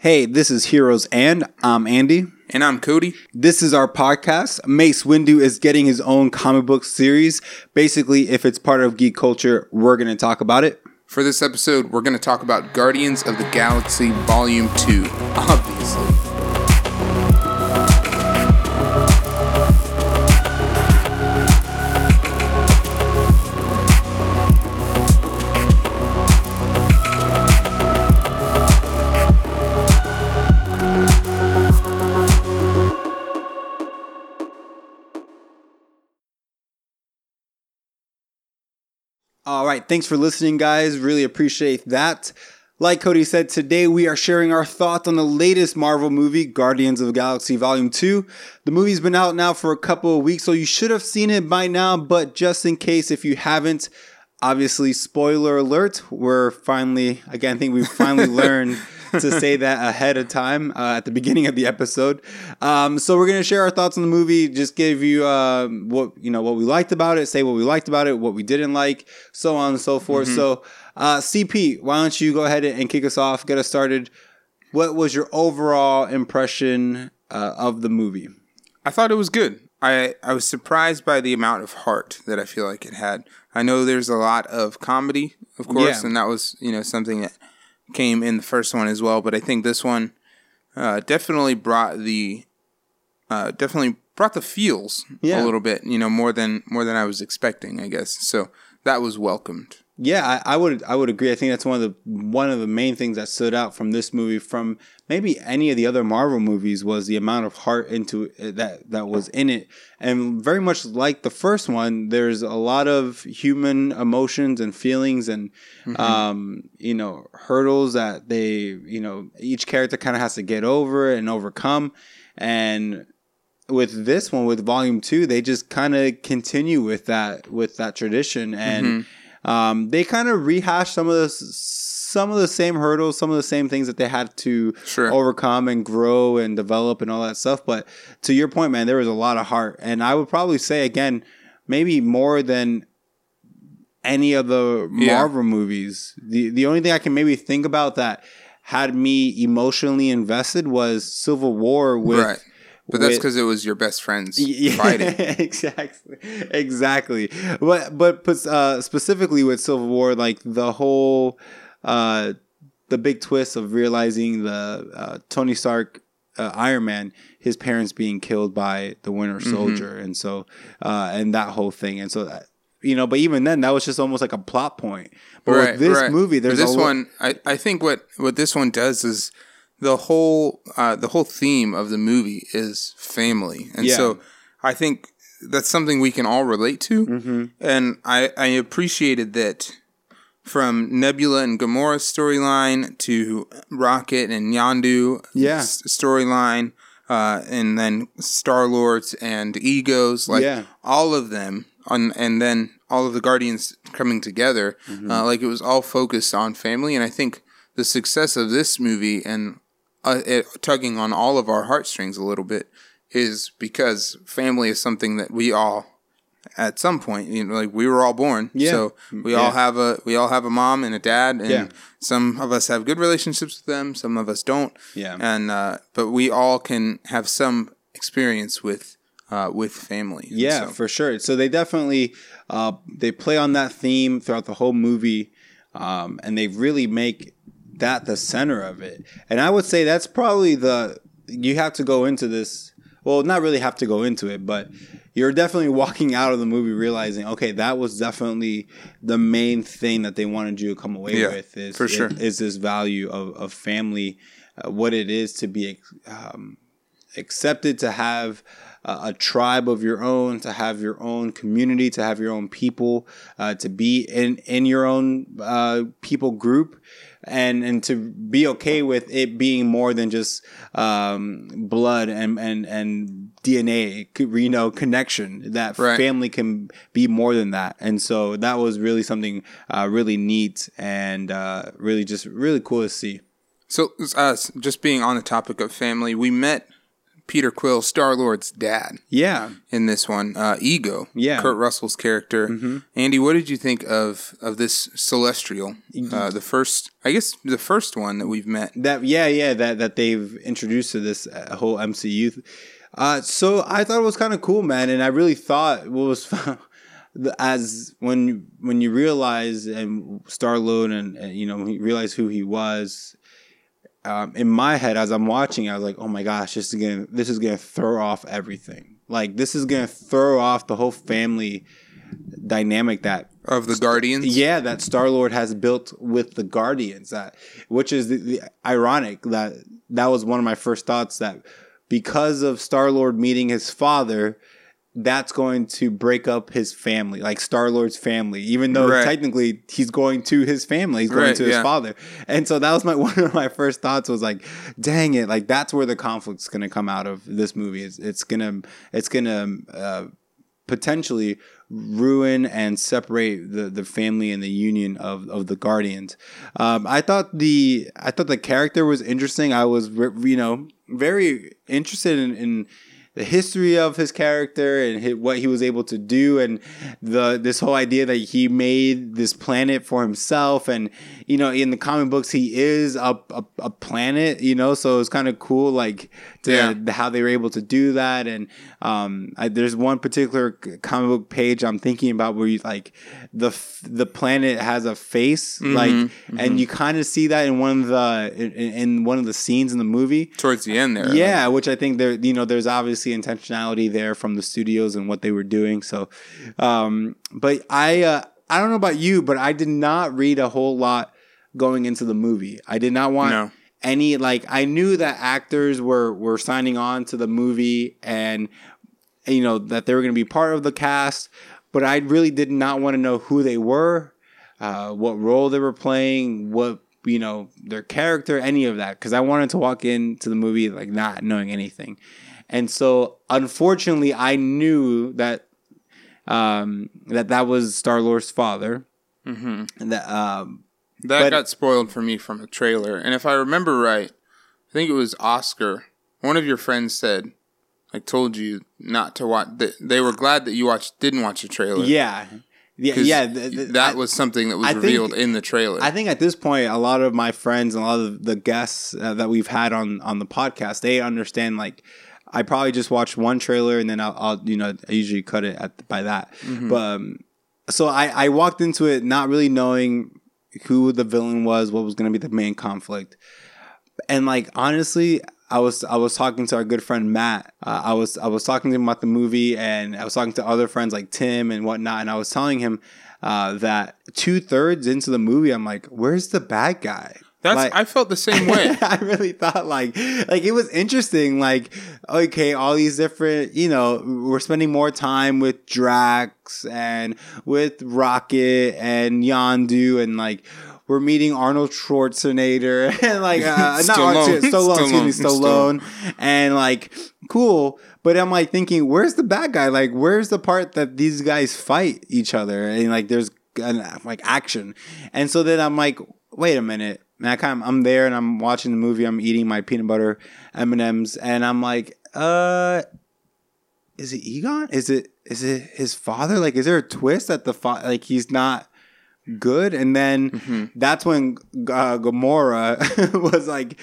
Hey, this is Heroes and I'm Andy. And I'm Cody. This is our podcast. Mace Windu is getting his own comic book series. Basically, if it's part of geek culture, we're going to talk about it. For this episode, we're going to talk about Guardians of the Galaxy Volume 2, obviously. All right. Thanks for listening, guys. Really appreciate that. Like Cody said, today we are sharing our thoughts on the latest Marvel movie, Guardians of the Galaxy Volume 2. The movie's been out now for a couple of weeks, so you should have seen it by now, but just in case if you haven't, obviously, spoiler alert, we're finally, again, I think we've finally learned to say that ahead of time uh, at the beginning of the episode. Um, so we're gonna share our thoughts on the movie, just give you uh, what you know what we liked about it, say what we liked about it, what we didn't like, so on and so forth. So uh, CP, why don't you go ahead and kick us off, get us started? What was your overall impression uh, of the movie? I thought it was good. I, I was surprised by the amount of heart that I feel like it had. I know there's a lot of comedy, of course, Yeah. and that was, you know, something that came in the first one as well, but I think this one uh, definitely brought the uh, definitely brought the feels Yeah. a little bit, you know, more than more than I was expecting, I guess. So that was welcomed. Yeah, I, I would I would agree. I think that's one of the one of the main things that stood out from this movie from maybe any of the other Marvel movies was the amount of heart into it eh, that that was in it, and very much like the first one, there's a lot of human emotions and feelings and mm-hmm. um, you know hurdles that they you know each character kind of has to get over and overcome, and with this one with volume two they just kind of continue with that with that tradition. And mm-hmm. Um, they kind of rehash some of the some of the same hurdles some of the same things that they had to Sure. overcome and grow and develop and all that stuff but to your point man there was a lot of heart and i would probably say again maybe more than any of the Yeah. marvel movies the the only thing i can maybe think about that had me emotionally invested was civil war with right. But that's because it was your best friends yeah, fighting. exactly, exactly. But but uh, specifically with Civil War, like the whole, uh, the big twist of realizing the uh, Tony Stark, uh, Iron Man, his parents being killed by the Winter Mm-hmm. Soldier, and so uh, and that whole thing, and so that. You know, but even then, that was just almost like a plot point. But with this right. movie, But there's this a lo- one. I, I think what what this one does is the whole uh, the whole theme of the movie is family, and Yeah. so I think that's something we can all relate to. Mm-hmm. And I I appreciated that from Nebula and Gamora's storyline to Rocket and Yondu Yeah. s- storyline. Uh, and then Star Lords and Egos, like Yeah. all of them, on, and then all of the Guardians coming together, Mm-hmm. uh, like it was all focused on family. And I think the success of this movie and uh, it tugging on all of our heartstrings a little bit is because family is something that we all, at some point, you know, like we were all born, Yeah. so we Yeah. all have a we all have a mom and a dad, and Yeah. some of us have good relationships with them, some of us don't, Yeah. and uh, but we all can have some experience with uh, with family. Yeah, so- for sure. So they definitely uh, they play on that theme throughout the whole movie, um, and they really make that the center of it. And I would say that's probably the you have to go into this. Well, not really have to go into it, but you're definitely walking out of the movie realizing, okay, that was definitely the main thing that they wanted you to come away Yeah, with. Is for sure. is this value of of family, uh, what it is to be um, accepted to have a, a tribe of your own, to have your own community, to have your own people, uh, to be in in your own uh, people group, and and to be okay with it being more than just um, blood and and and DNA, you know, connection. That Right. family can be more than that, and so that was really something uh, really neat and uh, really just really cool to see. So, uh, just being on the topic of family, we met Peter Quill, Star Lord's dad, Yeah. in this one, uh, Ego. Yeah. Kurt Russell's character. Mm-hmm. Andy, what did you think of of this Celestial? Uh, the first, I guess, the first one that we've met. That yeah yeah that that they've introduced to this uh, whole MCU. Uh, so I thought it was kind of cool, man, and I really thought what was as when when you realize and Star Lord and, and you know when you realize who he was. Um, in my head, as I'm watching, I was like, "Oh my gosh, this is gonna this is gonna throw off everything. Like this is gonna throw off the whole family dynamic that Of the Guardians? yeah, that Star Lord has built with the Guardians. That which is the, the ironic that that was one of my first thoughts that because of Star Lord meeting his father, that's going to break up his family, like Star Lord's family, even though Right. technically he's going to his family, he's going Right, to his yeah. father. And so that was my one of my first thoughts was like, dang it, like that's where the conflict's going to come out of this movie. It's, it's gonna it's gonna uh, potentially ruin and separate the, the family and the union of, of the guardians. Um, I thought the I thought the character was interesting. I was you know very interested in, in the history of his character and hi what he was able to do and the this whole idea that he made this planet for himself and you know in the comic books he is a, a, a planet you know so it's kind of cool like to Yeah. the- how they were able to do that and um I, there's one particular comic book page i'm thinking about where you like the f- the planet has a face like and you kind of see that in one of the in, in one of the scenes in the movie Towards the end there. yeah, which I think there, you know, there's obviously intentionality there from the studios and what they were doing. So, um, but I, uh, I don't know about you, but I did not read a whole lot going into the movie. I did not want No. any like I knew that actors were were signing on to the movie and you know that they were going to be part of the cast, but I really did not want to know who they were, uh, what role they were playing, what you know their character, any of that, because I wanted to walk into the movie like not knowing anything, and so unfortunately I knew that um, that that was Star Lord's father, Mm-hmm. that um, That But- got spoiled for me from a trailer. And if I remember right, I think it was Oscar. One of your friends said, like, told you not to watch. That they were glad that you watched, didn't watch the trailer. yeah, yeah, yeah. th- th- that I- was something that was I think- revealed in the trailer. I think at this point, a lot of my friends and a lot of the guests uh, that we've had on on the podcast, they understand like I probably just watched one trailer and then I'll, I'll you know I usually cut it at by that. But um, so I I walked into it not really knowing who the villain was, what was going to be the main conflict, and like honestly. I was I was talking to our good friend Matt. Uh, I was I was talking to him about the movie, and I was talking to other friends like Tim and whatnot. And I was telling him uh, that two thirds into the movie, I'm like, "Where's the bad guy?" That's Like- I felt the same way. I really thought like like it was interesting. Like okay, all these different you know we're spending more time with Drax and with Rocket and Yondu and like we're meeting Arnold Schwarzenegger and like uh, not Stallone. Arnold, Stallone, excuse me, Stallone. Stallone and like cool. But I'm like thinking, where's the bad guy? Like, where's the part that these guys fight each other and like there's an, like action? And so then I'm like, wait a minute. And I kind of I'm there and I'm watching the movie. I'm eating my peanut butter M and M's, and I'm like, uh, is it Egon? Is it is it his father? Like, is there a twist that the fa- like he's not good? And then that's when uh, Gamora was like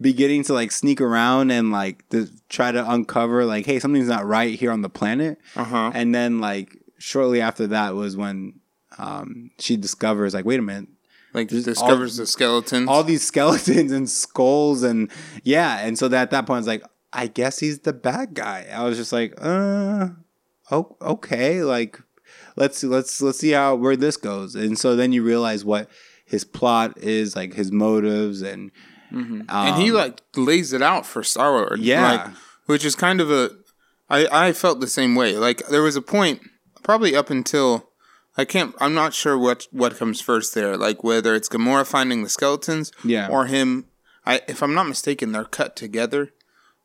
beginning to like sneak around and like to try to uncover like, hey, something's not right here on the planet. Uh huh. And then like shortly after that was when um, she discovers like, wait a minute, Like discovers the skeletons. all these skeletons and skulls and yeah and so that at that point I was like i guess he's the bad guy i was just like uh oh, okay like let's let's let's see how where this goes and so then you realize what his plot is like his motives and Mm-hmm. and he um, like lays it out for Star Lord. Yeah. like, which is kind of a. I I felt the same way. Like there was a point, probably up until I can't. I'm not sure what what comes first there. Like whether it's Gamora finding the skeletons, Yeah. or him. I if I'm not mistaken, they're cut together.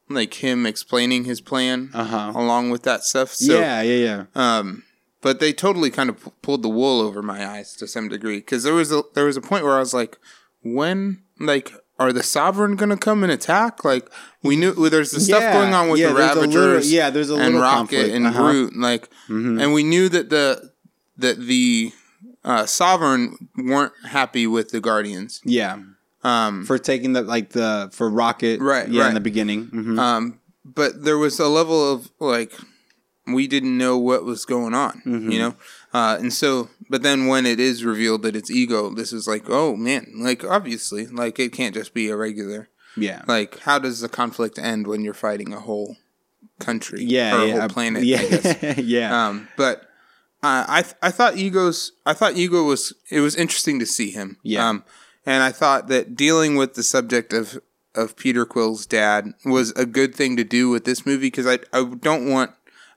Like him explaining his plan Uh-huh. along with that stuff. So, yeah yeah yeah um, but they totally kind of pu- pulled the wool over my eyes to some degree because there was a there was a point where I was like, when like are the sovereign gonna come and attack? Like we knew well, there's the stuff going on with yeah, the there's a Ravagers, little- yeah, there's a and little Rocket conflict, and uh-huh. Mm-hmm. Like, and we knew that the that the uh, sovereign weren't happy with the Guardians. Yeah. Um, For taking the like the for Rocket Right, yeah in the beginning. Mhm. um, but there was a level of like we didn't know what was going on, Mm-hmm. you know, uh, and so. But then when it is revealed that it's ego, this is like, oh man, like obviously, like it can't just be a regular. yeah. Like, how does the conflict end when you're fighting a whole country? yeah, or a yeah, whole planet. Yeah. Yeah. Um, but uh, I th- I thought Ego's I thought Ego was it was interesting to see him. Yeah. Um, and I thought that dealing with the subject of of Peter Quill's dad was a good thing to do with this movie because I I don't want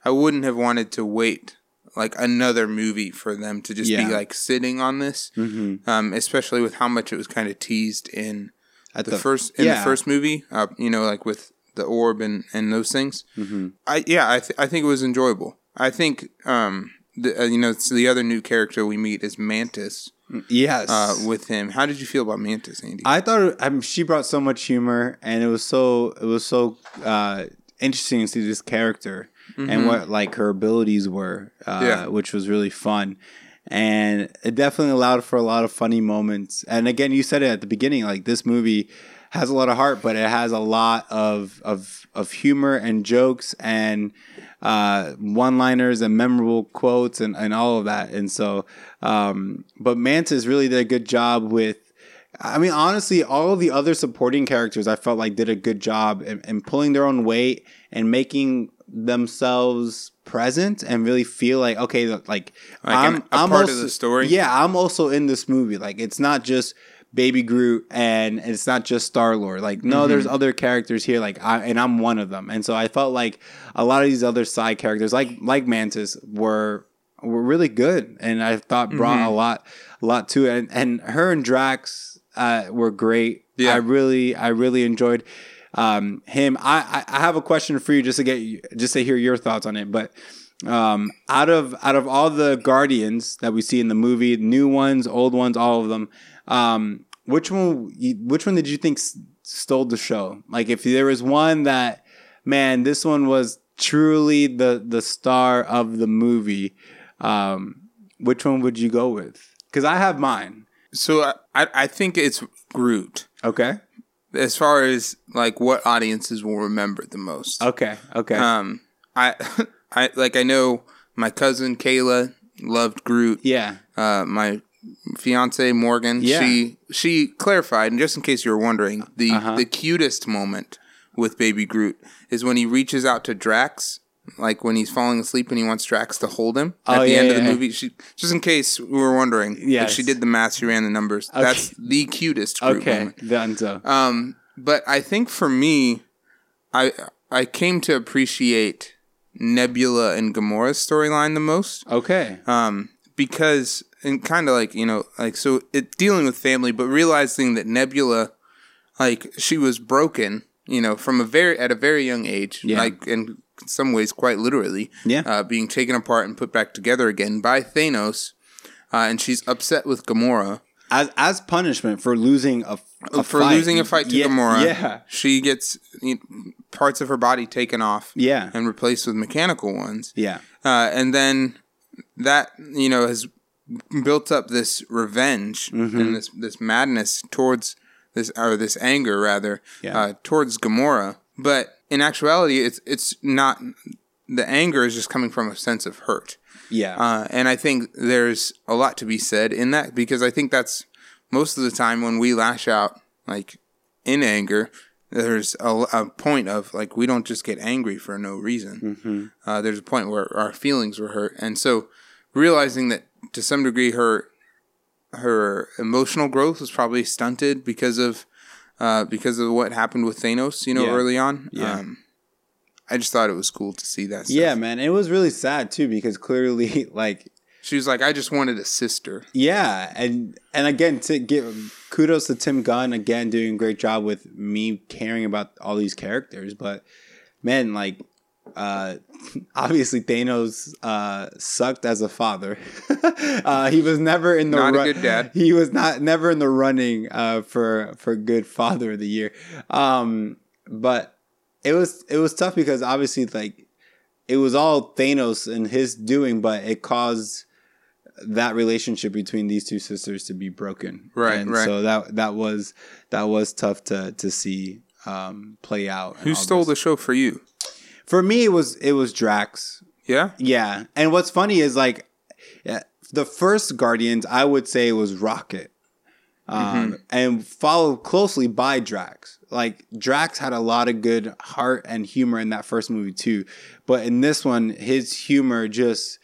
I wouldn't have wanted to wait like another movie for them to just Yeah. be like sitting on this. Mhm. Um, especially with how much it was kind of teased in At the, first in yeah. the first movie. Uh, you know, like with the orb and and those things. Mhm. I yeah, I th- I think it was enjoyable. I think um the, uh, you know the other new character we meet is Mantis Yes. uh, with him. How did you feel about Mantis, Andy? I thought I she brought so much humor, and it was so it was so uh, interesting to see this character and what like her abilities were, uh, Mm-hmm. Yeah. which was really fun, and it definitely allowed for a lot of funny moments. And again, you said it at the beginning, like this movie has a lot of heart, but it has a lot of of of humor and jokes and uh, one liners and memorable quotes and, and all of that. And so, um, but Mantis really did a good job with. I mean, honestly, all of the other supporting characters I felt like did a good job in, in pulling their own weight and making themselves present and really feel like okay, like, Like an- a part of the story? Yeah, I'm also in this movie. Like it's not just Baby Groot and it's not just Star Lord. Like no, Mm-hmm. there's other characters here. Like I and I'm one of them. And so I felt like a lot of these other side characters, like like Mantis, were were really good, and I thought brought Mm-hmm. a lot a lot to it. And and her and Drax uh, were great. Yeah. I really I really enjoyed um, him. I, I have a question for you just to get just to hear your thoughts on it, but. Um, out of out of all the Guardians that we see in the movie, new ones, old ones, all of them, um, which one which one did you think s- stole the show? Like, if there was one that, man, this one was truly the the star of the movie, um, which one would you go with? Because I have mine. so I I think it's Groot Okay. As far as like what audiences will remember the most. Okay. Okay. Um, I I like I know my cousin Kayla loved Groot. yeah. uh, my fiance Morgan, Yeah. she she clarified, and just in case you were wondering, the Uh-huh. the cutest moment with Baby Groot is when he reaches out to Drax, like when he's falling asleep and he wants Drax to hold him at Oh, the yeah, end of the yeah. movie. She just in case we were wondering, like she did the math, she ran the numbers. That's the cutest Groot Okay. moment. Done. So. Um, but I think for me, I I came to appreciate Nebula and Gamora's storyline the most Okay. um, because and kind of like you know like so it dealing with family but realizing that nebula like she was broken you know from a very at a very young age Yeah. like in some ways quite literally Yeah. uh, being taken apart and put back together again by thanos uh, and she's upset with gamora As as punishment for losing a, a for fight. losing a fight to yeah, gamora Yeah. she gets you know, parts of her body taken off Yeah. and replaced with mechanical ones Yeah. uh, and then that you know has built up this revenge Mm-hmm. and this this madness towards this or this anger rather Yeah. uh, towards Gamora. But in actuality, it's it's not. The anger is just coming from a sense of hurt, Yeah. uh, and I think there's a lot to be said in that because I think that's most of the time when we lash out like in anger. There's a, a point of like we don't just get angry for no reason Mm-hmm. uh, there's a point where our feelings were hurt, and so realizing that to some degree her her emotional growth was probably stunted because of uh, because of what happened with Thanos, you know, Yeah. early on. Yeah. Um, I just thought it was cool to see that. Stuff. yeah, man. It was really sad too because clearly, like, she was like, "I just wanted a sister." yeah, and and again, to give kudos to Tim Gunn again doing a great job with me caring about all these characters. But man, like, uh, obviously Thanos uh, sucked as a father. uh, he was never in the Not a run- good dad. He was not never in the running uh, for for good father of the year. Um, but it was it was tough because obviously like it was all Thanos and his doing, but it caused that relationship between these two sisters to be broken. Right, and right. So that that was that was tough to to see um, play out. Who stole this. the show for you? For me, it was it was Drax. Yeah. Yeah, and what's funny is like yeah, the first Guardians, I would say was Rocket, um, and followed closely by Drax. Like Drax had a lot of good heart and humor in that first movie too, but in this one, his humor just,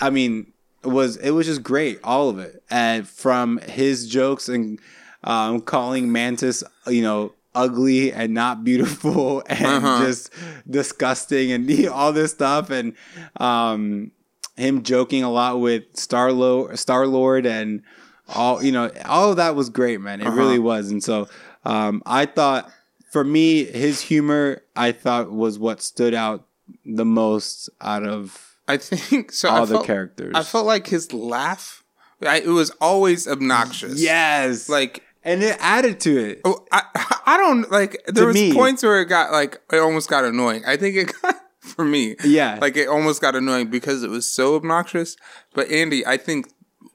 I mean, it was it was just great, all of it, and from his jokes and um, calling Mantis, you know. Ugly and not beautiful and Uh-huh. just disgusting and all this stuff and um, him joking a lot with Star Star Lord and all you know all of that was great man it Uh-huh. really was and so um, I thought for me his humor I thought was what stood out the most out of I think so. all I the felt, characters I felt like his laugh. I, it was always obnoxious. yes Like and it added to it Oh, I I don't like. There was me. points where it got like it almost got annoying. I think it got for me. Yeah. like it almost got annoying because it was so obnoxious. But Andy, I think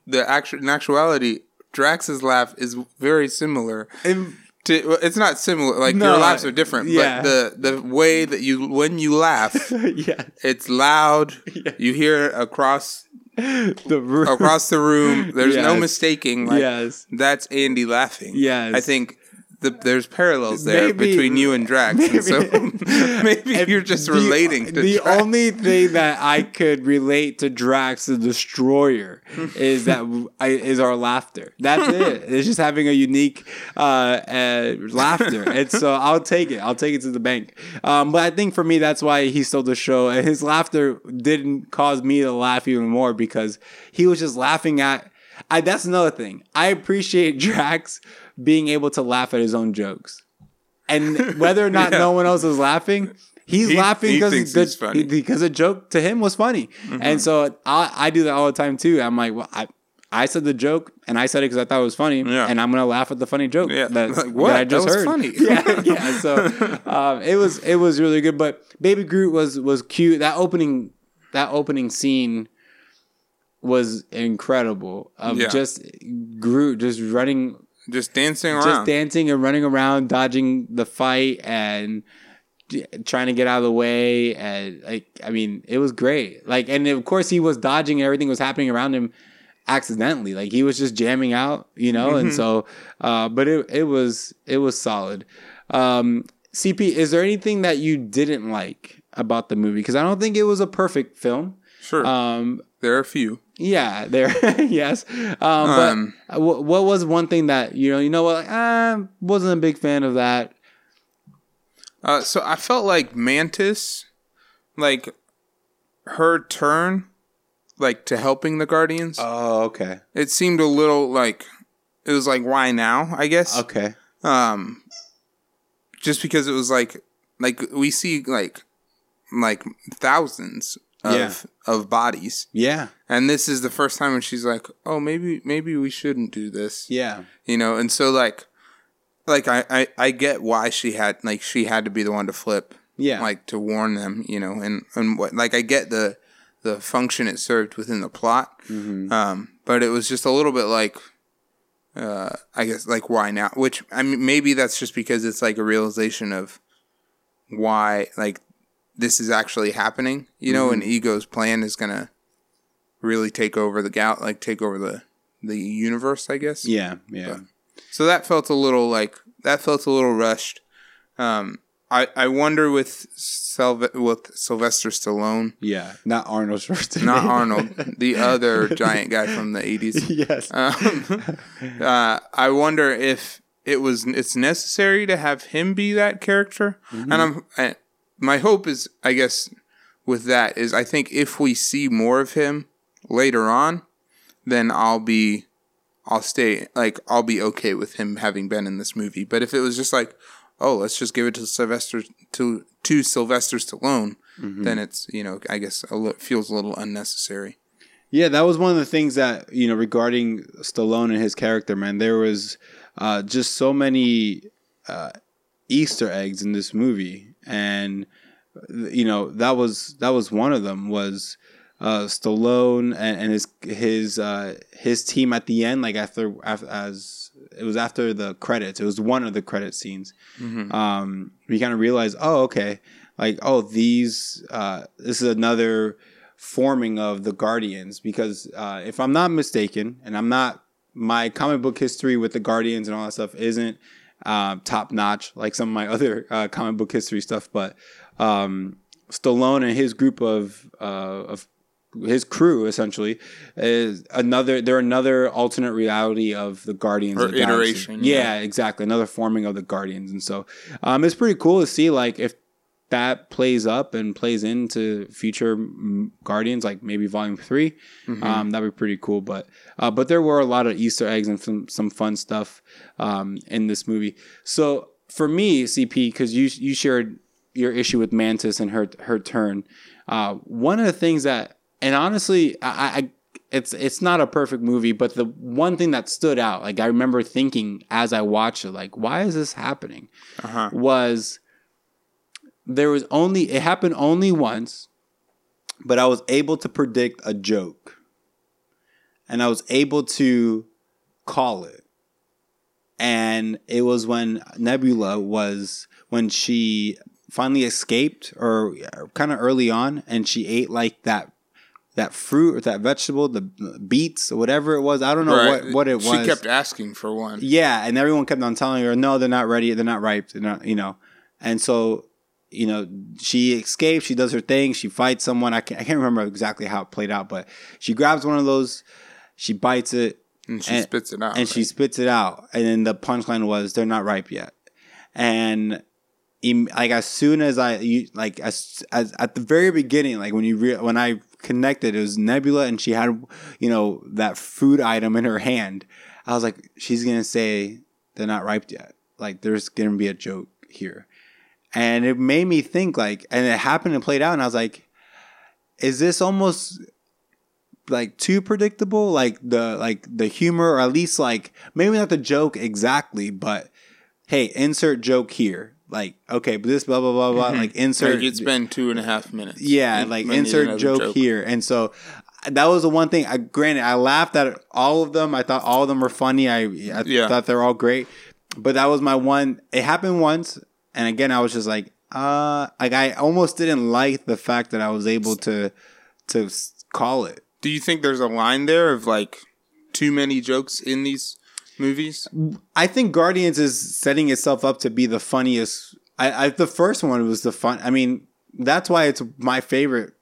the actual in actuality, Drax's laugh is very similar. And- To, well, it's not similar. Like No, your laughs are different, yeah. but the the way that you when you laugh, yeah it's loud. You hear it across the room across the room. There's no mistaking. Like, yes that's Andy laughing. Yes. I think the, there's parallels there Maybe- between you and Drax, and so maybe If you're just the- relating to the Drax. only thing that I could relate to Drax the Destroyer is that I, is our laughter. That's it. It's just having a unique uh, uh, laughter, and so I'll take it. I'll take it to the bank. Um, but I think for me, that's why he stole the show, and his laughter didn't cause me to laugh even more because he was just laughing at. I, that's another thing. I appreciate Drax being able to laugh at his own jokes and whether or not Yeah. no one else is laughing, he's He- laughing because thinks the. Mm-hmm. because a joke to him was funny, and so I, I do that all the time too. I'm like, well, I. I said the joke, and I said it because I thought it was funny, Yeah. and I'm gonna laugh at the funny joke Yeah. that, Like, that I That just was heard. funny. yeah, yeah. So um, it was it was really good. But Baby Groot was was cute. That opening that opening scene was incredible. Of Yeah. just Groot just running just dancing around. just dancing and running around, dodging the fight and trying to get out of the way. And like, I mean, it was great. Like, and of course, he was dodging. and Everything was happening around him accidentally. Like he was just jamming out, you know. And so, uh, but it it was it was solid. Um, CP, is there anything that you didn't like about the movie? Because I don't think it was a perfect film. sure, Um, there are a few. Yeah, there. yes. Um, Um, but what, what was one thing that you know? You know what? Like, I wasn't a big fan of that. Uh, so I felt like Mantis, like her turn, like to helping the Guardians. Oh, okay. it seemed a little like it was like why now? I guess. Okay. um just because it was like like we see like like thousands of Yeah. of bodies Yeah. and this is the first time when she's like oh maybe maybe we shouldn't do this Yeah. you know and so like like I, I i get why she had like she had to be the one to flip Yeah. like to warn them you know and and what like i get the the function it served within the plot Mm-hmm. um but it was just a little bit like uh i guess like why now which i mean maybe that's just because it's like a realization of why like this is actually happening you know Mm-hmm. and ego's plan is gonna really take over the gal like take over the the universe i guess Yeah. Yeah. so that felt a little like that felt a little rushed. Um, I I wonder with Sylve- with Sylvester Stallone, Yeah. Not Arnold Schwarzenegger. not Arnold, the other giant guy from the eighties. yes. Um, uh, I wonder if it was it's necessary to have him be that character, and I'm I, my hope is I guess with that is I think if we see more of him later on, then I'll be I'll stay like I'll be okay with him having been in this movie. But if it was just like oh, let's just give it to Sylvester to to Sylvester Stallone, then it's you know I guess a feels a little unnecessary. Yeah, that was one of the things that you know regarding Stallone and his character. Man, there was uh, just so many uh, Easter eggs in this movie, and you know that was that was one of them was uh, Stallone and, and his his uh, his team at the end. Like after, after as it was after the credits, it was one of the credit scenes. Um, we kind of realized, oh, okay, like oh these uh, this is another forming of the Guardians because uh, if I'm not mistaken, and I'm not my comic book history with the Guardians and all that stuff isn't uh, top notch like some of my other uh, comic book history stuff, but um, Stallone and his group of uh, of his crew essentially is another they're another alternate reality of the Guardians Or the iteration, Yeah, yeah. exactly. Another forming of the Guardians, and so um, it's pretty cool to see like if that plays up and plays into future Guardians, like maybe Volume 3 um, that'd be pretty cool. But uh, but there were a lot of Easter eggs and some some fun stuff um, in this movie. So for me, CP, because you you shared your issue with Mantis and her her turn, uh, one of the things that and honestly, I, I it's it's not a perfect movie, but the one thing that stood out, like I remember thinking as I watched it, like why is this happening? Uh-huh. Was there was only it happened only once, but I was able to predict a joke, and I was able to call it, and it was when Nebula was when she finally escaped or kind of early on and she ate like that that fruit or that vegetable the beets or whatever it was i don't know Right. what, what it was She kept asking for one. yeah, and everyone kept on telling her, "No, they're not ready. They're not ripe. They're not, you know." And so, you know, she escapes. She does her thing. She fights someone. I can't, I can't remember exactly how it played out, but she grabs one of those. She bites it, And she And- spits it out. and she spits it out. And then the punchline was, "They're not ripe yet." And like as soon as I you, like as, as at the very beginning, like when you re- when I connected, it was Nebula, and she had you know that food item in her hand. I was like, she's gonna say they're not ripe yet. Like there's gonna be a joke here, and it made me think like, and it happened and played out, and I was like, is this almost like too predictable? Like the like the humor, or at least like maybe not the joke exactly, but hey, insert joke here. Like okay, but this blah blah blah blah. Mm-hmm. Like insert. like it's been two and a half minutes. Yeah, like insert another joke, here. And so that was the one thing. I granted, I laughed at all of them. I thought all of them were funny. I, I Yeah. thought they're all great. But that was my one. It happened once, and again, I was just like, uh, like I almost didn't like the fact that I was able to to call it. Do you think there's a line there of like too many jokes in these movies? I think Guardians is setting itself up to be the funniest. I, I the first one was the fun. I mean, that's why it's my favorite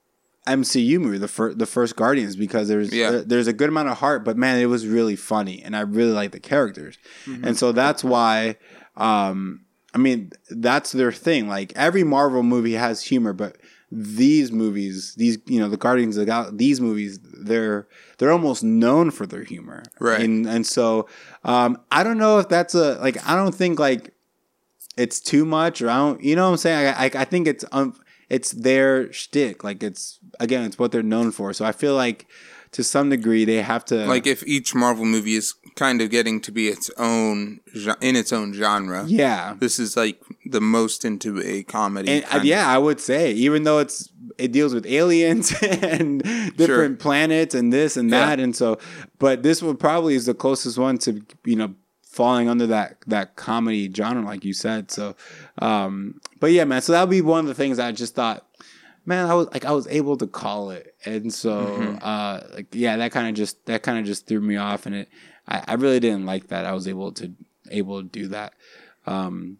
MCU movie, the first the first Guardians, because there's Yeah. there- there's a good amount of heart, but man, it was really funny, and I really like the characters, and so that's why. Um, I mean, that's their thing. Like every Marvel movie has humor, but these movies, these you know, the Guardians of the Gal- these movies, they're they're almost known for their humor, Right. And and so um, I don't know if that's a like I don't think like it's too much or I don't you know what I'm saying I I, I think it's um it's their shtick like it's again it's what they're known for so I feel like to some degree they have to Like if each Marvel movie is kind of getting to be its own in its own genre. yeah This is like the most into a comedy. and uh, kind of- yeah I would say even though it's it deals with aliens and different planets and this and Yeah. that and so but this one probably is the closest one to you know falling under that that comedy genre like you said so um but yeah man so that would be one of the things I just thought man I was like I was able to call it and so Mm-hmm. uh like yeah that kind of just that kind of just threw me off and it I, I really didn't like that I was able to able to do that um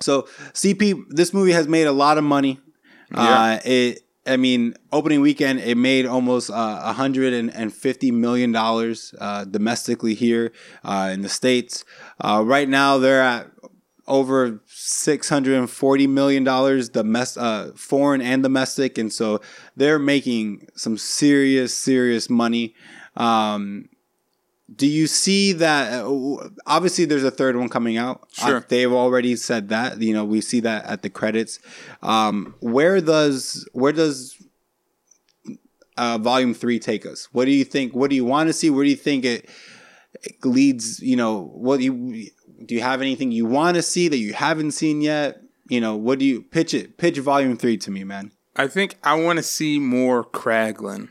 so CP this movie has made a lot of money uh it I mean, opening weekend, it made almost uh, $150 million uh, domestically here uh, in the States. Uh, right now, they're at over $640 million domes- uh, foreign and domestic. And so they're making some serious, serious money. Um, do you see that? Uh, obviously, there's a third one coming out. Sure. Uh, they've already said that. You know, we see that at the credits. Um, where does where does uh, Volume Three take us? What do you think? What do you want to see? Where do you think it, it leads? You know, what do you do? You have anything you want to see that you haven't seen yet? You know, what do you pitch it? Pitch Volume Three to me, man. I think I want to see more Kraglin.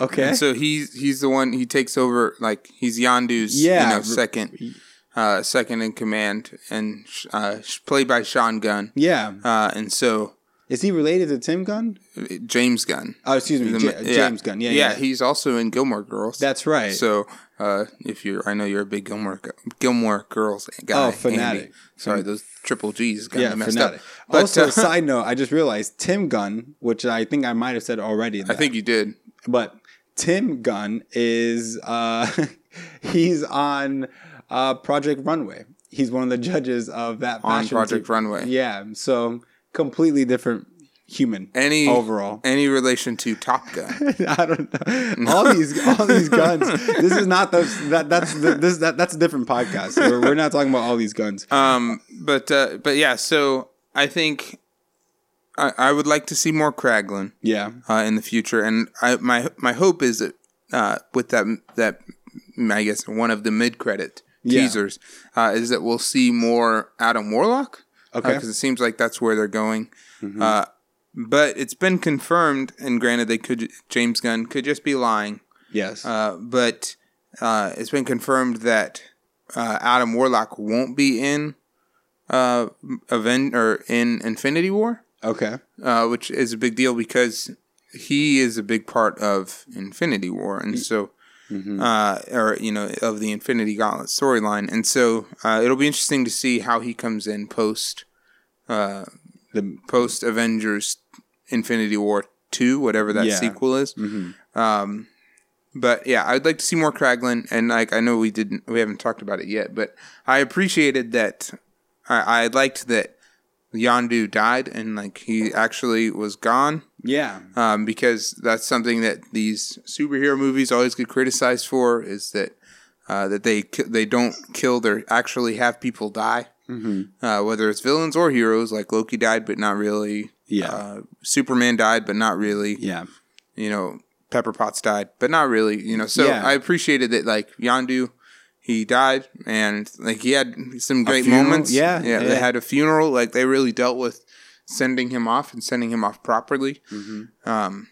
Okay. And so he's he's the one he takes over like he's Yondu's Yeah. you know second uh second in command and uh played by Sean Gunn. yeah. Uh and so Is he related to Tim Gunn? James Gunn. Oh, excuse me, The- J- James Gunn. Yeah, yeah. he's also in Gilmore Girls. That's right. So, uh, if you're, I know you're a big Gilmore Gilmore Girls guy. Oh, fanatic. Andy. Sorry, those triple G's got yeah, messed fanatic. up. But also, uh, side note, I just realized Tim Gunn, which I think I might have said already. I think you did. but Tim Gunn is uh, he's on uh, Project Runway. He's one of the judges of that On fashion Project. Runway. Yeah, so completely different human. Any overall. any relation to Top Gun? I don't know. All these, all these guns. This is not the that. That's the, this that, that's a different podcast. We're, we're not talking about all these guns. um, but uh, but yeah. So I think I, I would like to see more Kraglin Yeah, uh, in the future, and I my my hope is that uh, with that that I guess one of the mid credit Yeah. teasers uh, is that we'll see more Adam Warlock. Okay. because it seems like that's where they're going. Uh, but it's been confirmed, and granted, they could James Gunn could just be lying. yes, Uh, but uh, it's been confirmed that uh, Adam Warlock won't be in uh, Aven- or in Infinity War okay, uh, which is a big deal because he is a big part of Infinity War, and so, uh, or you know, of the Infinity Gauntlet storyline, and so uh, it'll be interesting to see how he comes in post, uh, the post Avengers Infinity War two, whatever that Yeah. sequel is. Um, but yeah, I'd like to see more Kraglin, and like I know we didn't, we haven't talked about it yet, but I appreciated that. I, I liked that Yondu died, and like he actually was gone yeah, um, because that's something that these superhero movies always get criticized for is that uh, that they they don't kill their actually have people die, mm-hmm. uh, whether it's villains or heroes. Like Loki died, but not really. Yeah. Uh, Superman died, but not really. yeah, You know, Pepper Potts died, but not really. You know, so Yeah. I appreciated that. Like Yondu, he died, and like he had some great moments. Yeah, yeah. yeah. They had a funeral. Like they really dealt with sending him off and sending him off properly. Mm-hmm. Um,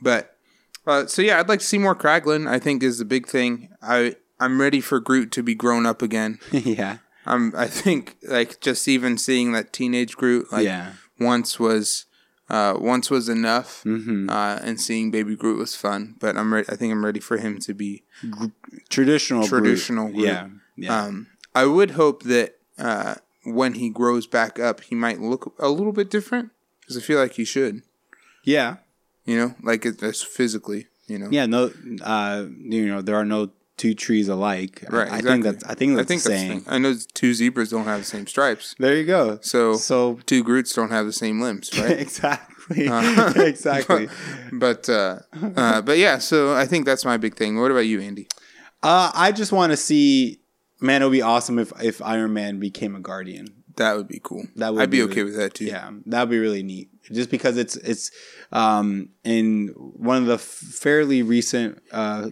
but uh, so yeah, I'd like to see more Kraglin. I think is the big thing. I I'm ready for Groot to be grown up again. yeah, I'm I think like just even seeing that teenage Groot like Yeah. once was uh, once was enough, mm-hmm. uh, and seeing Baby Groot was fun. But I'm ready. I think I'm ready for him to be traditional, traditional. Groot. Yeah, yeah, Um, I would hope that uh, when he grows back up, he might look a little bit different because I feel like he should. yeah, You know, like it, it's physically. You know, yeah. No, uh, you know there are no two trees alike. Right, I, exactly. think that's I think that's I think the that's saying. thing. I know two zebras don't have the same stripes, There you go. so So two Groots don't have the same limbs, right? exactly, Uh, exactly. but uh, uh, but yeah, so I think that's my big thing. What about you, Andy? Uh, I just want to see. Man, it would be awesome if if Iron Man became a Guardian. That would be cool. That would I'd be, be okay really- with that too. Yeah, that would be really neat. Just because it's it's um, in one of the fairly recent uh,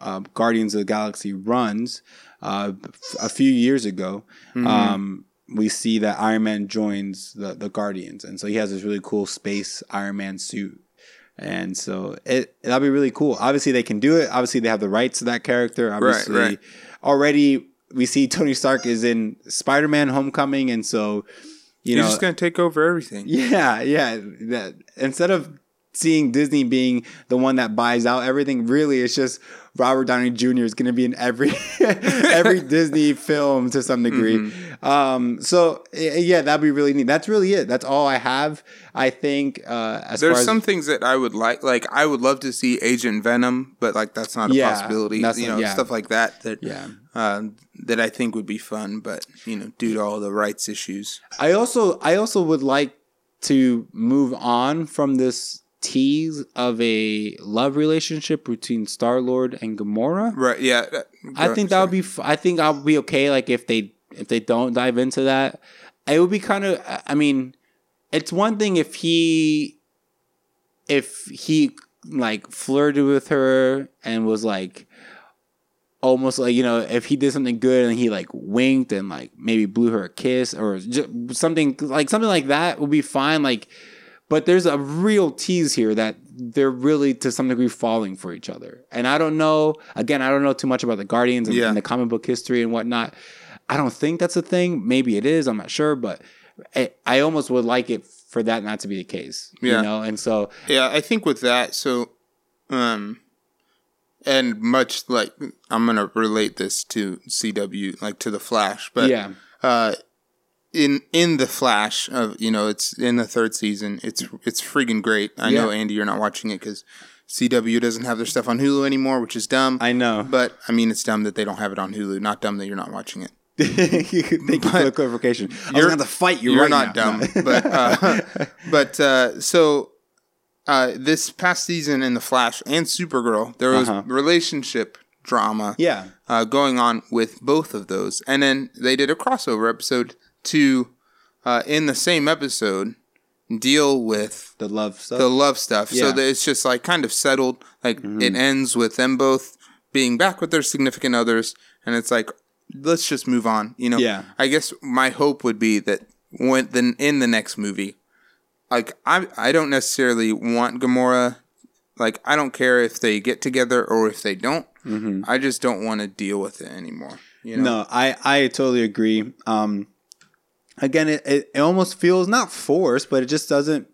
uh, Guardians of the Galaxy runs uh, a few years ago. Mm-hmm. Um, we see that Iron Man joins the the Guardians, and so he has this really cool space Iron Man suit. And so it that'd be really cool. Obviously, they can do it. Obviously, they have the rights to that character. Obviously, right. already we see Tony Stark is in Spider Man Homecoming, and so you You're know just gonna take over everything. yeah, yeah. That instead of seeing Disney being the one that buys out everything, really it's just Robert Downey Jr. is going to be in every every Disney film to some degree. Mm-hmm. Um, so yeah, that'd be really neat. That's really it. That's all I have. I think uh, as far There's some things that I would like. Like I would love to see Agent Venom, but like that's not a Yeah, possibility. you know, yeah. stuff like that. That Yeah. uh, that I think would be fun, but you know, due to all the rights issues. I also I also would like to move on from this tease of a love relationship between Star Lord and Gamora. Right. Yeah. that- I think that would be. I think I'll be okay. Like if they if they don't dive into that, it would be kind of. I mean, it's one thing if he if he like flirted with her and was like almost like you know if he did something good and he like winked and like maybe blew her a kiss or something like something like that would be fine like but there's a real tease here that they're really to some degree falling for each other. And i don't know again i don't know too much about the guardians and, Yeah. and the comic book history and whatnot. I don't think that's a thing. Maybe it is i'm not sure but i, I almost would like it for that not to be the case Yeah. you know? And so Yeah, I think with that, so, um, and much like I'm gonna relate this to CW, like to the Flash, but yeah. uh, in in the Flash, of you know, it's in the third season. It's it's freaking great. I know Andy, you're not watching it because CW doesn't have their stuff on Hulu anymore, which is dumb. i know but I mean, it's dumb that they don't have it on Hulu. Not dumb that you're not watching it. Thank you for the clarification. I was You're- going to fight you You're right not now. dumb, but uh, but uh, so uh, this past season in the Flash and Supergirl, there was Uh-huh. relationship drama yeah. uh, going on with both of those, and then they did a crossover episode to uh, in the same episode deal with The love stuff. the love stuff. So that it's just like kind of settled. Like it ends with them both being back with their significant others, and it's like let's just move on. You know. Yeah. I guess my hope would be that when then in the next movie, like I I don't necessarily want Gamora. Like I don't care if they get together or if they don't. I just don't want to deal with it anymore. You know. No, I I totally agree. Um, again, it, it it almost feels not forced, but it just doesn't.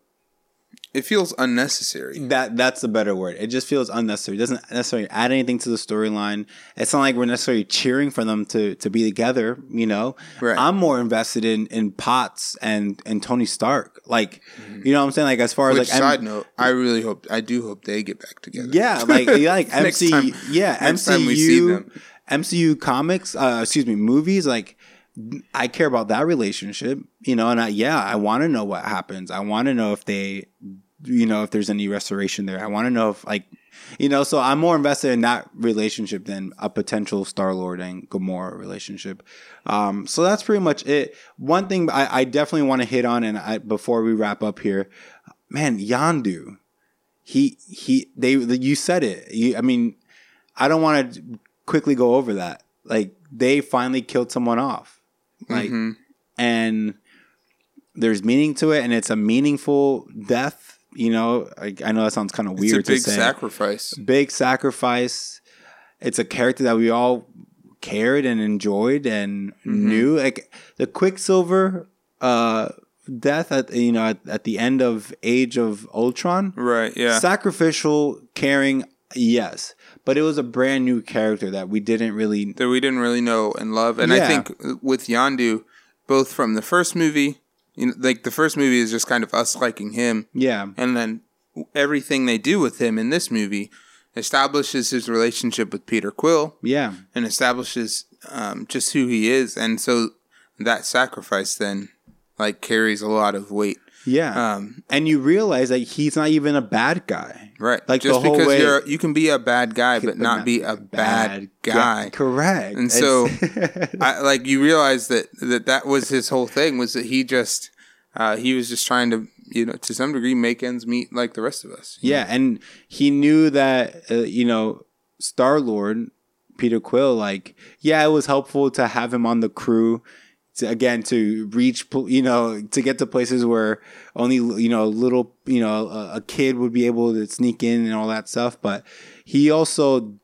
It feels unnecessary. That that's the better word. It just feels unnecessary. It doesn't necessarily add anything to the storyline. It's not like we're necessarily cheering for them to to be together. You know, Right. I'm more invested in in Potts and and Tony Stark. Like, you know what I'm saying? Like as far as like side note, I really hope I do hope they get back together. Yeah, like like MC, time- yeah, MCU. MCU comics, uh, excuse me, movies. Like, I care about that relationship, you know, and I, yeah, I want to know what happens. I want to know if they, you know, if there's any restoration there. I want to know if like, you know, so I'm more invested in that relationship than a potential Star Lord and Gamora relationship. Um, so that's pretty much it. One thing I, I definitely want to hit on, and I, before we wrap up here, man, Yondu he he they you said it you, i mean i don't want to quickly go over that like they finally killed someone off like Mhm. and there's meaning to it and it's a meaningful death you know i, I know that sounds kind of weird. It's a big say sacrifice. big sacrifice it's a character that we all cared and enjoyed and Mm-hmm. knew like the quicksilver uh death at you know at, at the end of age of ultron Right. Yeah. sacrificial caring yes but it was a brand new character that we didn't really that we didn't really know and love. And I think with Yondu, both from the first movie, you know, like the first movie is just kind of us liking him, yeah and then everything they do with him in this movie establishes his relationship with Peter Quill yeah and establishes um, just who he is, and so that sacrifice then like carries a lot of weight. Yeah Um, and you realize that he's not even a bad guy right, Like, just the whole because way- you're you can be a bad guy, but not be a bad guy. correct And so, I, like you realize that, that that was his whole thing was that he just uh, he was just trying to you know to some degree make ends meet like the rest of us. Yeah, and he knew that uh, you know Star Lord Peter Quill. Like, yeah, it was helpful to have him on the crew. To, again, to reach, you know, to get to places where only you know little, you know, a, a kid would be able to sneak in and all that stuff. But he also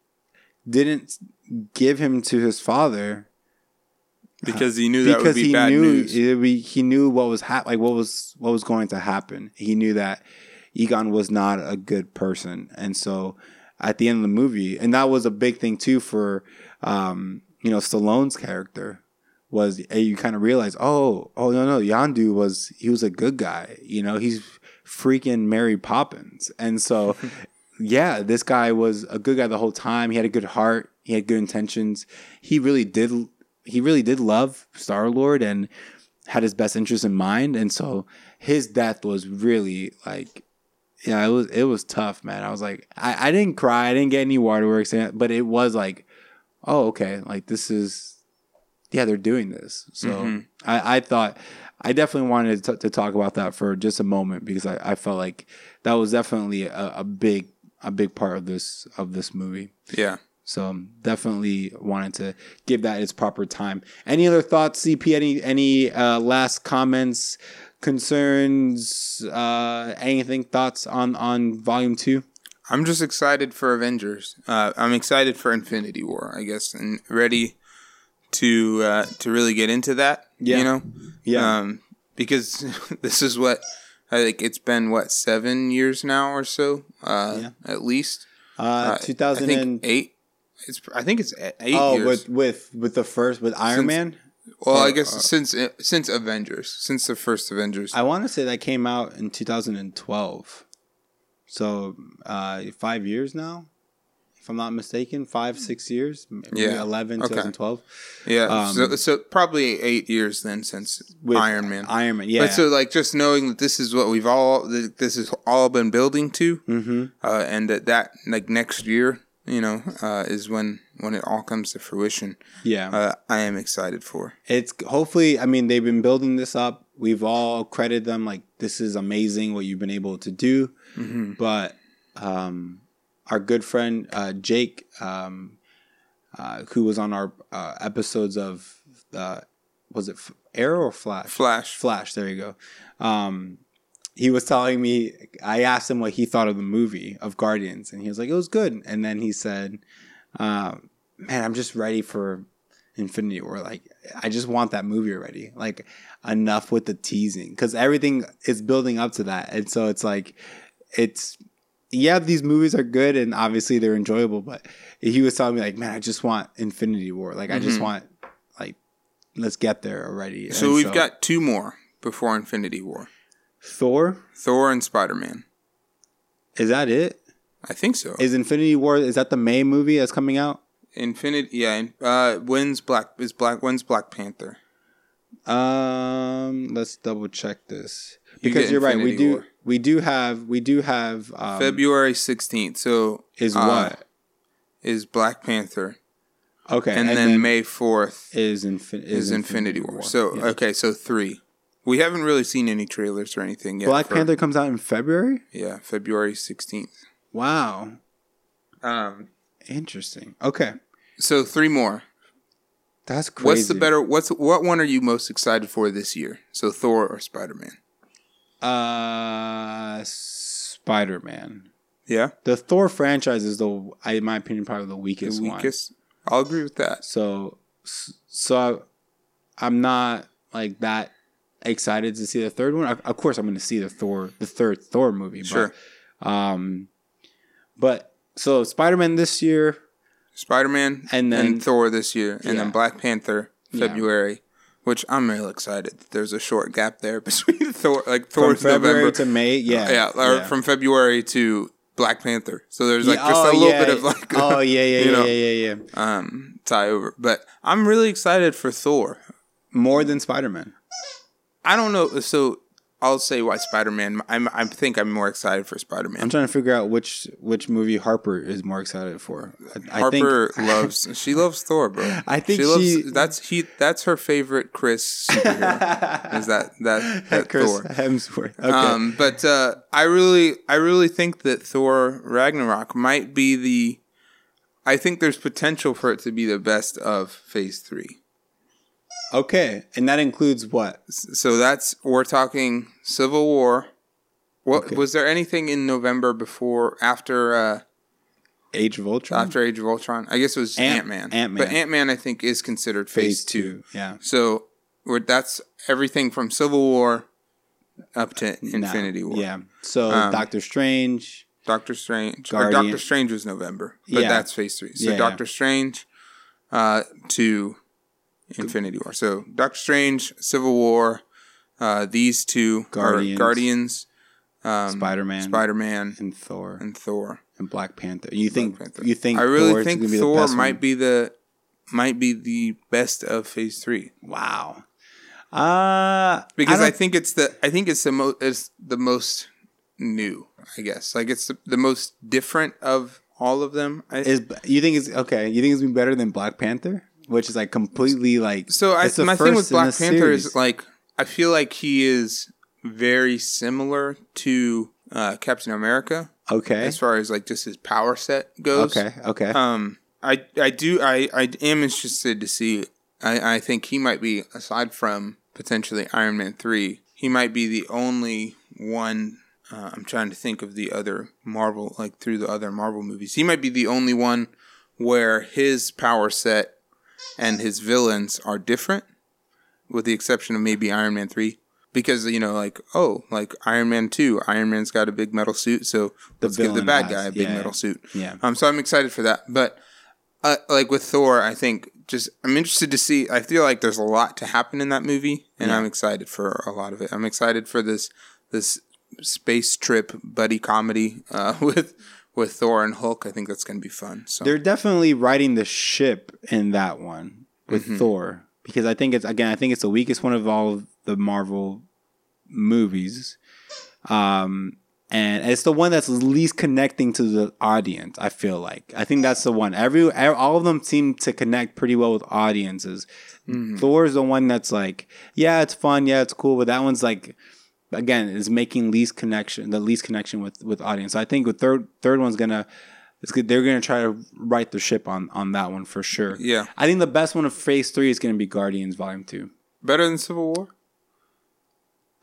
didn't give him to his father because he knew that would because be he bad knew news. it he knew what was hap- like what was what was going to happen. He knew that Ego was not a good person, and so at the end of the movie, and that was a big thing too for um, you know Stallone's character was eh, you kind of realize oh oh no no Yondu was he was a good guy you know he's freaking Mary Poppins. And so yeah this guy was a good guy the whole time. He had a good heart. He had good intentions. He really did he really did love Star Lord and had his best interest in mind, and so his death was really like yeah, it was it was tough, man. I was like, I, I didn't cry, I didn't get any waterworks, but it was like, oh, okay, like this is, yeah, they're doing this. So Mm-hmm. I, I thought, I definitely wanted to, to talk about that for just a moment because I, I felt like that was definitely a, a big a big part of this of this movie. Yeah. So definitely wanted to give that its proper time. Any other thoughts, CP? Any any uh, last comments, concerns, uh, anything? Thoughts on on Volume Two? I'm just excited for Avengers. Uh, I'm excited for Infinity War, I guess, and ready to uh, to really get into that. Yeah. You know, Yeah. um, because this is what I think it's been what seven years now or so, uh, Yeah. at least. Uh, Uh, two I thousand think and eight. It's I think it's eight oh, years. with with with the first with Iron Since- Man. well, I guess uh, since since Avengers, since the first Avengers. I want to say that came out in two thousand and twelve. So uh, five years now, if I'm not mistaken, five six years, maybe Yeah. 11, Okay. 2012. yeah, um, so, so probably eight years then since with Iron Man. Iron Man, yeah. But so like just knowing that this is what we've all this has all been building to, mm-hmm. uh, and that that like next year, you know, uh, is when when it all comes to fruition. Yeah. Uh, I am excited for. it's hopefully i mean they've been building this up we've all credited them like this is amazing what you've been able to do Mm-hmm. but um our good friend uh jake um uh who was on our uh, episodes of uh was it arrow or flash Flash. flash there you go um he was telling me i asked him what he thought of the movie of guardians and he was like it was good and then he said uh, man i'm just ready for Infinity War. Like, I just want that movie already. Like, enough with the teasing because everything is building up to that, and so it's like, it's yeah, these movies are good and obviously they're enjoyable, but he was telling me like, man, I just want Infinity War. Like, I just Mhm. want like, let's get there already. So And we've got two more before Infinity War: Thor. Thor and Spider Man. Is that it? I think so. Is Infinity War? Is that the May movie that's coming out? Infinity, yeah. Uh, when's Black is Black? When's Black Panther? Um, let's double check this because you're right. We Infinity do. War. We do have. We do have. Um, February sixteenth. So is uh, what is Black Panther, okay, and, then, May fourth is, infin- is Infinity War. So Yeah. okay, so three. We haven't really seen any trailers or anything yet. Black for- Panther comes out in February. Yeah, February sixteenth. Wow, Um. interesting. Okay, So three more. that's crazy. What's the better? What's what one are you most excited for this year? So Thor or Spider Man? Uh, Spider Man. Yeah, The Thor franchise is the, I- in my opinion, probably the the weakest, one. I'll agree with that. So, so I, I'm not like that excited to see the third one. Of course, I'm going to see the Thor, the third Thor movie. Sure. But, um, but so Spider Man this year, Spider Man And then- Thor this year, and Yeah. then Black Panther. February. Which I'm real excited. that There's a short gap there between Thor, like from Thor's February November, to May. Yeah, yeah, or yeah. from February to Black Panther. So there's like Yeah, just oh, a little yeah. bit of like, oh yeah, yeah, you yeah, know, yeah, yeah, yeah. um, tie over. But I'm really excited for Thor. More than Spider Man. I don't know. So I'll say why Spider Man. I'm I think I'm more excited for Spider Man. I'm trying to figure out which which movie Harper is more excited for. I, I Harper think, loves she loves Thor, bro. I think she loves that's he that's her favorite Chris superhero. is that that, that Chris Thor? Hemsworth. Okay. Um, but uh, I really, I really think that Thor Ragnarok might be the. I think there's potential for it to be the best of Phase Three. Okay, and that includes what? So that's we're talking Civil War. What Okay. was there anything in November before after uh, Age of Ultron. after Age of Ultron? I guess it was Ant- Ant Man. Ant-Man. but Ant Man I think is considered Phase, two. Yeah. So we're, that's everything from Civil War up to Infinity War. Yeah. So Um, Doctor Strange. Doctor Strange. Or Doctor Strange was November, but Yeah. that's Phase Three. So Yeah, Doctor Strange uh, to Infinity War. So Doctor Strange, Civil War, uh, these two Guardians. are Guardians, um, Spider Man. Spider Man, and Thor and, Thor, and Black Panther. You think Panther. you think I really Thor's think be Thor might one? be the might be the best of Phase Three Wow. Uh because I, don't- think it's the I think it's the most it's the most new. I guess like it's the, the most different of all of them. I, Is you think it's okay? You think it's been better than Black Panther, which is like completely like so I, my thing with Black Panther series. is like I feel like he is very similar to uh, Captain America okay, as far as like just his power set goes. okay, okay. Um, I I do I I am interested to see. I I think he might be aside from potentially Iron Man three. He might be the only one. Uh, I'm trying to think of the other Marvel, like through the other Marvel movies. He might be the only one where his power set and his villains are different, with the exception of maybe Iron Man three. Because you know, like oh, like Iron Man two, Iron Man's got a big metal suit, so let's give the bad has- guy a big yeah. metal suit. yeah, Um, so I'm excited for that. But uh, like with Thor, I think just I'm interested to see. I feel like there's a lot to happen in that movie, and I'm excited for a lot of it. I'm excited for this this space trip buddy comedy uh, with with Thor and Hulk. I think that's going to be fun. So they're definitely riding the ship in that one with Mm-hmm. Thor because I think it's again I think it's the weakest one of all of the Marvel movies. Um and it's the one that's least connecting to the audience. I feel like I think that's the one. Every all of them seem to connect pretty well with audiences. Mm-hmm. Thor's the one that's like, yeah, it's fun, yeah, it's cool, but that one's like, again, is making least connection, the least connection with with audience. So I think the third third one's gonna, it's good. They're gonna try to right the ship on on that one for sure. yeah, I think the best one of Phase Three is gonna be Guardians Volume Two. better than Civil War.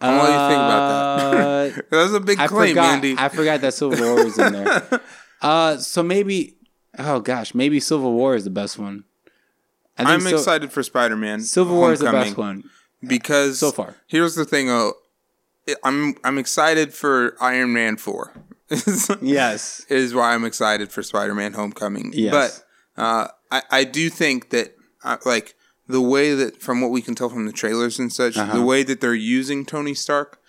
I don't know what do you think about that? Uh, That's a big I claim, forgot. Andy. I forgot that Civil War was in there. Uh, so maybe, oh gosh, maybe Civil War is the best one. I think I'm so- excited for Spider Man. Civil War is the best one because so far. Here's the thing, oh, I'm I'm excited for Iron Man four. Yes. is why I'm excited for Spider Man Homecoming. Yes. But uh, I I do think that uh, like the way that from what we can tell from the trailers and such, Uh-huh. the way that they're using Tony Stark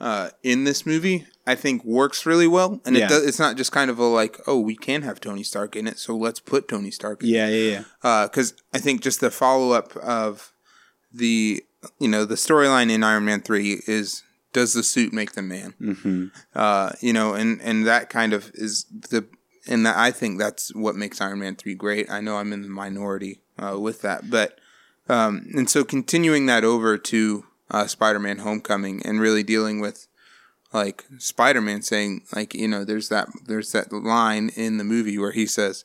uh, in this movie, I think works really well. And Yeah. it does, it's not just kind of a like, oh, we can have Tony Stark in it, so let's put Tony Stark. in Yeah, yeah, yeah. because I think just the follow up of the you know the storyline in Iron Man three is does the suit make the man? hmm Uh, you know, and and that kind of is the and that, I think that's what makes Iron Man three great. I know I'm in the minority uh, with that, but um, and so continuing that over to uh, Spider Man Homecoming and really dealing with like Spider Man saying like you know there's that there's that line in the movie where he says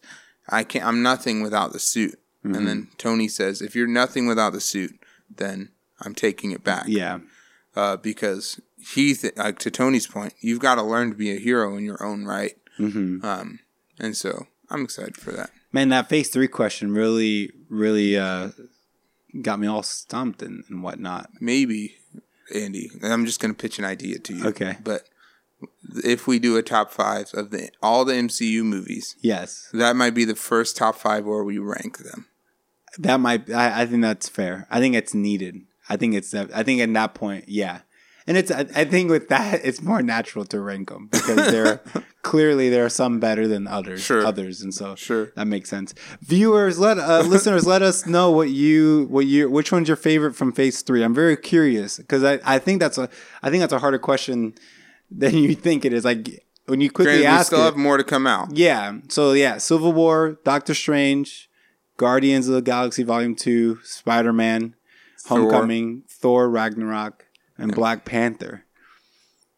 I can't I'm nothing without the suit, and then Tony says if you're nothing without the suit, then I'm taking it back Yeah. Uh, because he, th- like to Tony's point, you've got to learn to be a hero in your own right. hmm Um, and so I'm excited for that. Man, that phase three question really, really uh, got me all stumped and, and whatnot. Maybe, Andy, I'm just going to pitch an idea to you. Okay. But if we do a top five of the all the MCU movies, Yes, that might be the first top five where we rank them. that might. I, I think that's fair. I think it's needed. I think it's. I think at that point, yeah. And it's. I, I think with that, it's more natural to rank them because there clearly there are some better than others. Sure. Others, and so Sure. that makes sense. Viewers, let uh, listeners let us know what you what you which one's your favorite from Phase Three. I'm very curious because I, I think that's a I think that's a harder question than you think it is. Like when you quickly Granted, we ask still it, have more to come out. yeah. So yeah, Civil War, Doctor Strange, Guardians of the Galaxy Volume Two, Spider Man, Homecoming, Thor, Ragnarok, and Black Panther.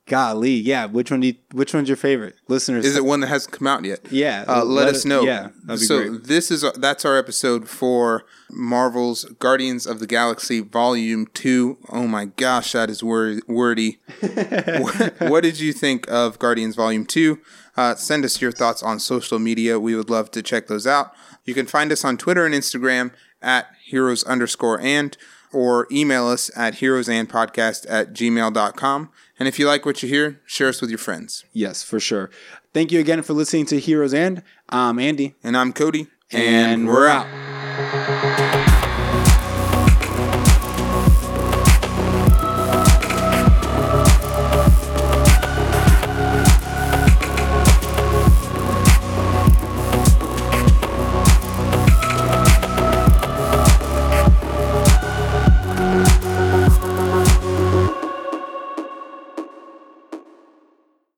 Golly, yeah. Which one do you, Which one's your favorite, listeners? Is it one that hasn't come out yet? Yeah. Uh, let, us know. Yeah, that'd be so great. this is that's our episode for Marvel's Guardians of the Galaxy Volume Two. Oh my gosh, that is wor- wordy. what, what did you think of Guardians Volume Two? Uh, send us your thoughts on social media. We would love to check those out. You can find us on Twitter and Instagram at heroes underscore and or email us at heroesandpodcast at gmail.com. And if you like what you hear, share us with your friends. Yes, for sure. Thank you again for listening to Heroes and I'm Andy, And I'm Cody. and we're out.